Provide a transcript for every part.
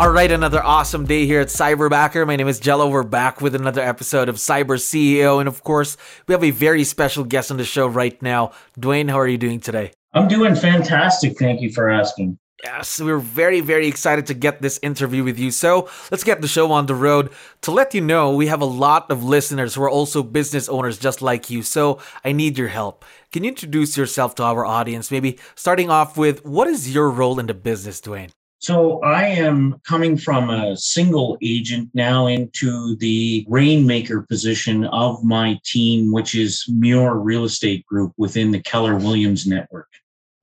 All right, another awesome day here at Cyberbacker. My name is Jello. We're back with another episode of Cyber CEO. And of course, we have a very special guest on the show right now. Dwayne, how are you doing today? I'm doing fantastic. Thank you for asking. Yes, we're very, very excited to get this interview with you. So let's get the show on the road. To let you know, we have a lot of listeners who are also business owners just like you. So I need your help. Can you introduce yourself to our audience? Maybe starting off with what is your role in the business, Dwayne? So I am coming from a single agent now into the rainmaker position of my team, which is Muir Real Estate Group within the Keller Williams network.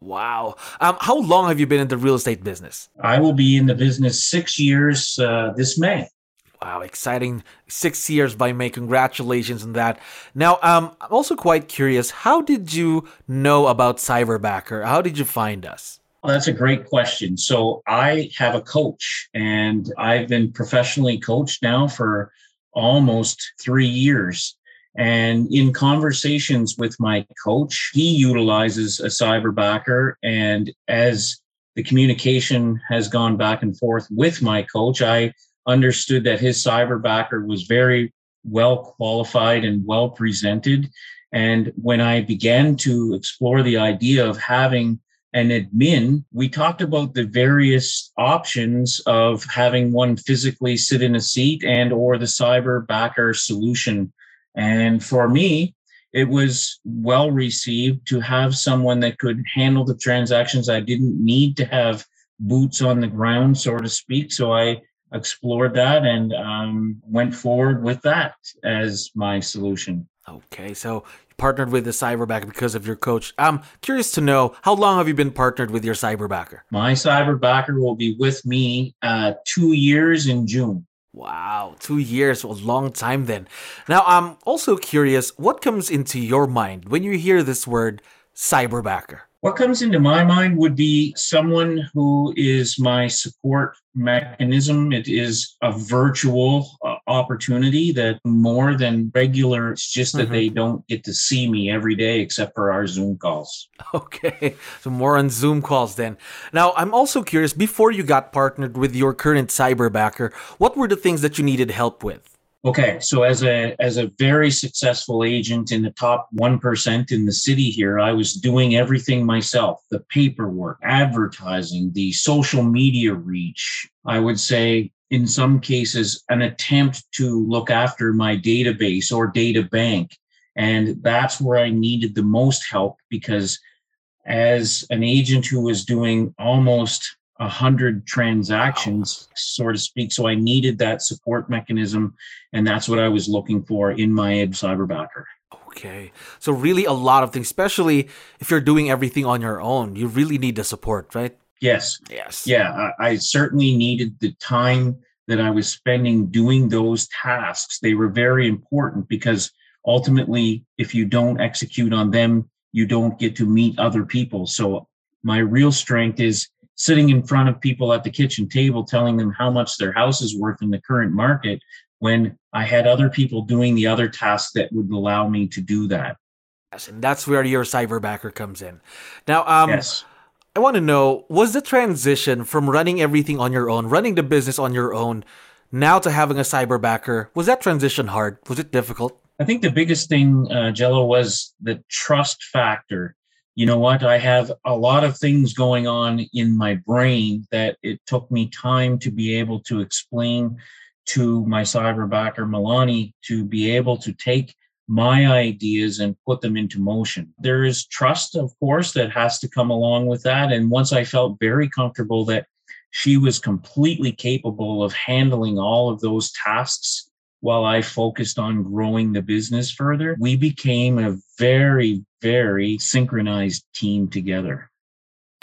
Wow. Um, how long have you been in the real estate business? I will be in the business six years uh, this May. Wow, exciting. Six years by May. Congratulations on that. Now, um, I'm also quite curious. How did you know about Cyberbacker? How did you find us? That's a great question. So I have a coach and I've been professionally coached now for almost three years. And in conversations with my coach, he utilizes a cyberbacker. And as the communication has gone back and forth with my coach, I understood that his cyberbacker was very well qualified and well presented. And when I began to explore the idea of having and admin, we talked about the various options of having one physically sit in a seat and or the cyber backer solution. And for me, it was well received to have someone that could handle the transactions. I didn't need to have boots on the ground, so to speak. So I explored that and um, went forward with that as my solution. Okay, so partnered with the cyberbacker because of your coach. I'm curious to know how long have you been partnered with your cyberbacker? My cyberbacker will be with me uh, two years in June. Wow, two years, a long time then. Now, I'm also curious what comes into your mind when you hear this word cyberbacker? What comes into my mind would be someone who is my support mechanism. It is a virtual uh, opportunity that more than regular, it's just that mm-hmm. they don't get to see me every day except for our Zoom calls. Okay, so more on Zoom calls then. Now, I'm also curious before you got partnered with your current cyberbacker, what were the things that you needed help with? Okay, so as a as a very successful agent in the top 1% in the city here, I was doing everything myself, the paperwork, advertising, the social media reach. I would say in some cases an attempt to look after my database or data bank. And that's where I needed the most help because as an agent who was doing almost a hundred transactions, so to speak. So I needed that support mechanism, and that's what I was looking for in my Cyberbacker. Okay, so really a lot of things, especially if you're doing everything on your own. You really need the support, right? Yes. Yes. Yeah, I, I certainly needed the time that I was spending doing those tasks. They were very important because ultimately, if you don't execute on them, you don't get to meet other people. So my real strength is sitting in front of people at the kitchen table telling them how much their house is worth in the current market when I had other people doing the other tasks that would allow me to do that. Yes, and that's where your cyberbacker comes in. Now, um, yes. I want to know was the transition from running everything on your own, running the business on your own, now to having a cyberbacker, was that transition hard? Was it difficult? I think the biggest thing, uh, Jello, was the trust factor you know what i have a lot of things going on in my brain that it took me time to be able to explain to my cyberbacker milani to be able to take my ideas and put them into motion there is trust of course that has to come along with that and once i felt very comfortable that she was completely capable of handling all of those tasks while I focused on growing the business further, we became a very, very synchronized team together.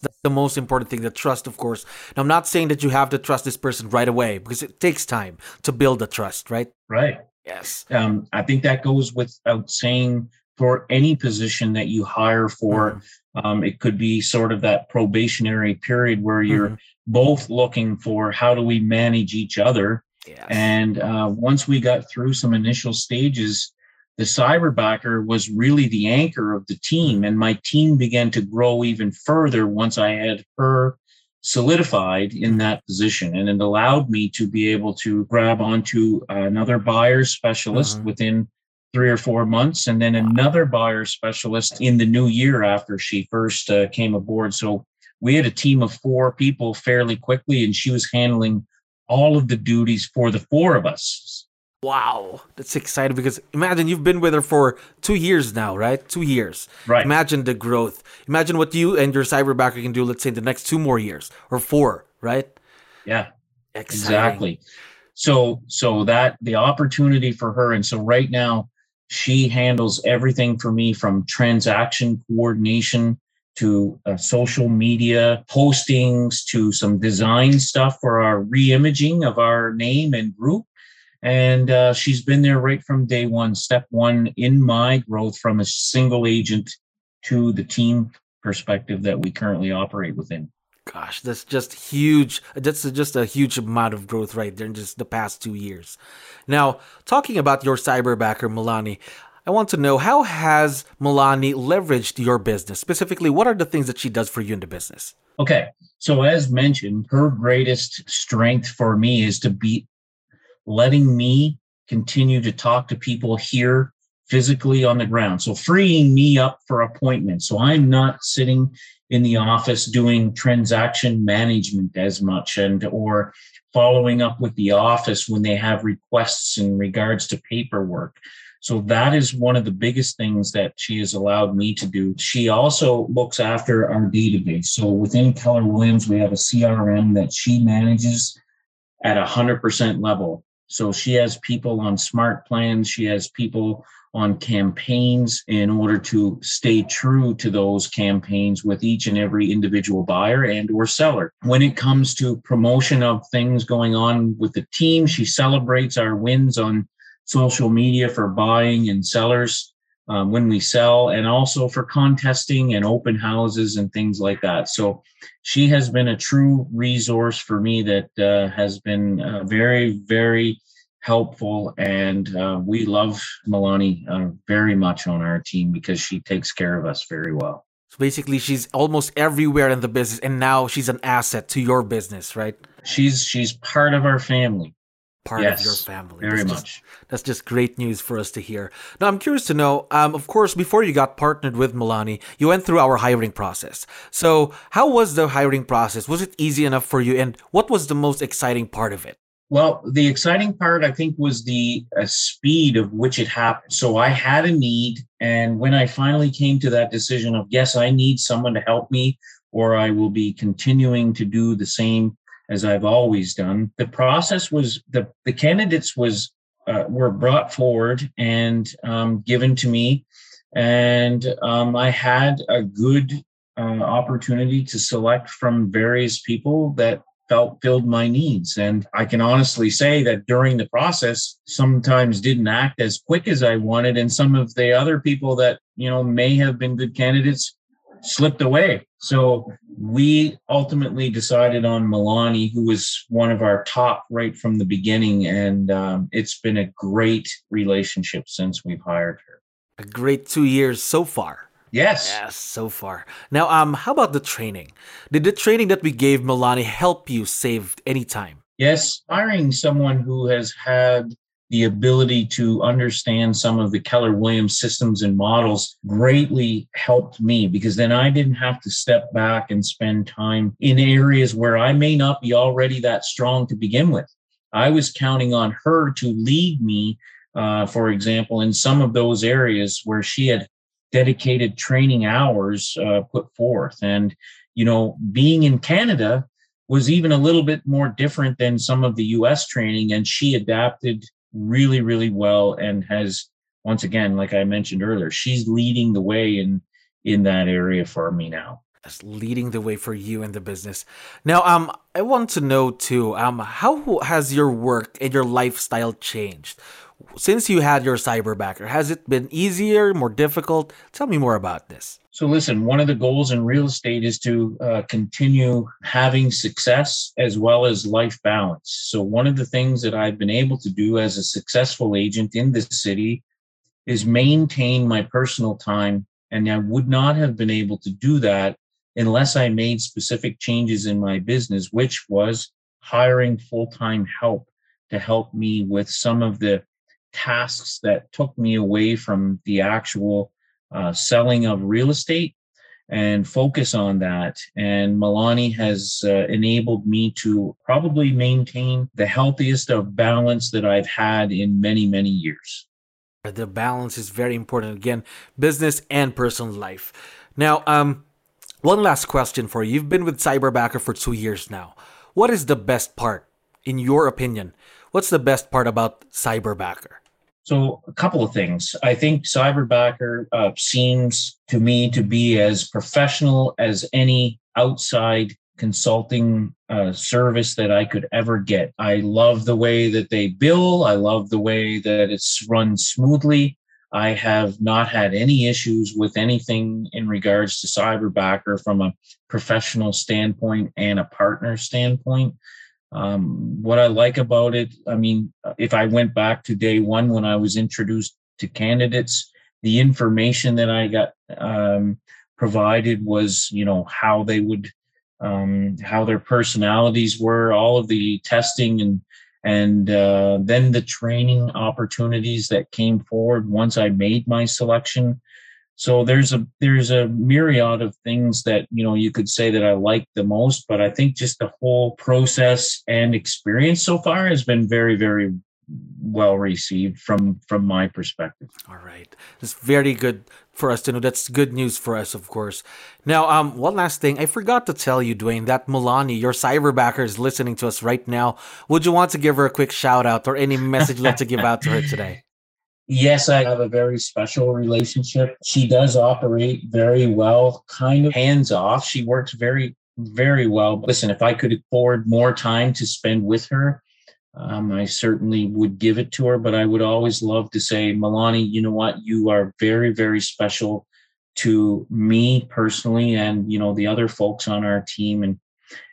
That's the most important thing, the trust, of course. Now, I'm not saying that you have to trust this person right away because it takes time to build the trust, right? Right. Yes. Um, I think that goes without saying for any position that you hire for. Mm-hmm. Um, it could be sort of that probationary period where you're mm-hmm. both looking for how do we manage each other. Yes. And uh, once we got through some initial stages, the cyberbacker was really the anchor of the team. And my team began to grow even further once I had her solidified in that position. And it allowed me to be able to grab onto another buyer specialist uh-huh. within three or four months, and then another buyer specialist in the new year after she first uh, came aboard. So we had a team of four people fairly quickly, and she was handling all of the duties for the four of us. Wow, that's exciting because imagine you've been with her for two years now, right? Two years. Right. Imagine the growth. Imagine what you and your cyberbacker can do, let's say, the next two more years or four, right? Yeah. Exciting. Exactly. So, so that the opportunity for her, and so right now, she handles everything for me from transaction coordination to uh, social media postings to some design stuff for our reimaging of our name and group and uh, she's been there right from day one, step one in my growth from a single agent to the team perspective that we currently operate within. Gosh, that's just huge. That's just a huge amount of growth right there in just the past two years. Now, talking about your cyberbacker, Milani, I want to know how has Milani leveraged your business? Specifically, what are the things that she does for you in the business? Okay. So, as mentioned, her greatest strength for me is to be letting me continue to talk to people here physically on the ground. So freeing me up for appointments. So I'm not sitting in the office doing transaction management as much and or following up with the office when they have requests in regards to paperwork. So that is one of the biggest things that she has allowed me to do. She also looks after our database. So within Keller Williams, we have a CRM that she manages at a 100% level. So she has people on smart plans, she has people on campaigns in order to stay true to those campaigns with each and every individual buyer and or seller. When it comes to promotion of things going on with the team, she celebrates our wins on social media for buying and sellers um, when we sell and also for contesting and open houses and things like that. So she has been a true resource for me that uh, has been uh, very, very helpful. And uh, we love Milani uh, very much on our team because she takes care of us very well. So basically, she's almost everywhere in the business, and now she's an asset to your business, right? She's she's part of our family part yes, of your family. Very that's much. Just, that's just great news for us to hear. Now, I'm curious to know. Um, of course, before you got partnered with Milani, you went through our hiring process. So, how was the hiring process? Was it easy enough for you? And what was the most exciting part of it? Well, the exciting part, I think, was the uh, speed of which it happened. So I had a need. And when I finally came to that decision of, yes, I need someone to help me, or I will be continuing to do the same as I've always done. The process was the the candidates was uh, were brought forward and um, given to me, and um, I had a good uh, opportunity to select from various people that felt filled my needs. And I can honestly say that during the process, sometimes didn't act as quick as I wanted, and some of the other people that you know may have been good candidates slipped away. So we ultimately decided on Milani, who was one of our top right from the beginning. And um, it's been a great relationship since we've hired her. A great two years so far. Yes. Yes, so far. Now, um, how about the training? Did the training that we gave Milani help you save any time? Yes, hiring someone who has had the ability to understand some of the Keller Williams systems and models greatly helped me because then I didn't have to step back and spend time in areas where I may not be already that strong to begin with. I was counting on her to lead me, uh, for example, in some of those areas where she had dedicated training hours uh, put forth. And, you know, being in Canada, was even a little bit more different than some of the US training, and she adapted really, really well and has once again, like I mentioned earlier, she's leading the way in in that area for me now. Leading the way for you in the business. Now, um, I want to know too, um, how has your work and your lifestyle changed since you had your cyberbacker? Has it been easier, more difficult? Tell me more about this. So, listen, one of the goals in real estate is to uh, continue having success as well as life balance. So, one of the things that I've been able to do as a successful agent in this city is maintain my personal time. And I would not have been able to do that unless I made specific changes in my business, which was hiring full time help to help me with some of the tasks that took me away from the actual uh, selling of real estate and focus on that. And Milani has uh, enabled me to probably maintain the healthiest of balance that I've had in many, many years. The balance is very important. Again, business and personal life. Now, um, one last question for you. You've been with Cyberbacker for two years now. What is the best part, in your opinion? What's the best part about Cyberbacker? So, a couple of things. I think Cyberbacker uh, seems to me to be as professional as any outside consulting uh, service that I could ever get. I love the way that they bill, I love the way that it's run smoothly. I have not had any issues with anything in regards to Cyberbacker from a professional standpoint and a partner standpoint. Um, what I like about it, I mean, if I went back to day one when I was introduced to candidates, the information that I got um, provided was, you know, how they would, um, how their personalities were, all of the testing and and uh, then the training opportunities that came forward once I made my selection. So there's a there's a myriad of things that you know you could say that i like the most but i think just the whole process and experience so far has been very very well received from from my perspective. All right. It's very good for us to know. That's good news for us of course. Now um one last thing. I forgot to tell you dwayne that milani your cyberbacker is listening to us right now. Would you want to give her a quick shout out or any message you'd like to give out to her today? Yes, I have a very special relationship. She does operate very well, kind of hands off. She works very, very well. Listen, if I could afford more time to spend with her, um, I certainly would give it to her. But I would always love to say, Milani, you know what? You are very, very special to me personally, and you know the other folks on our team. And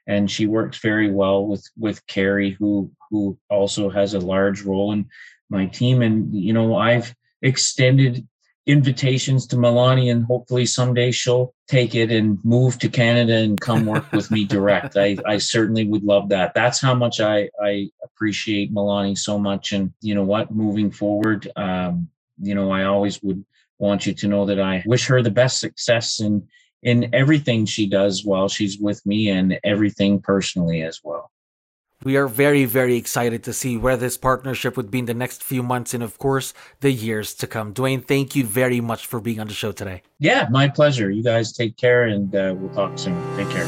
and she works very well with with Carrie, who who also has a large role in my team. And, you know, I've extended invitations to Milani and hopefully someday she'll take it and move to Canada and come work with me direct. I, I certainly would love that. That's how much I, I appreciate Milani so much. And you know what, moving forward, um, you know, I always would want you to know that I wish her the best success in in everything she does while she's with me and everything personally as well. We are very, very excited to see where this partnership would be in the next few months and, of course, the years to come. Dwayne, thank you very much for being on the show today. Yeah, my pleasure. You guys take care and uh, we'll talk soon. Take care.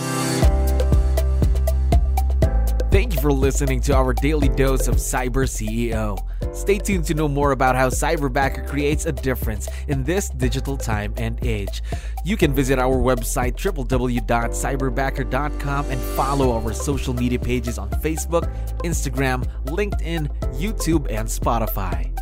Thank you for listening to our daily dose of Cyber CEO. Stay tuned to know more about how Cyberbacker creates a difference in this digital time and age. You can visit our website www.cyberbacker.com and follow our social media pages on Facebook, Instagram, LinkedIn, YouTube, and Spotify.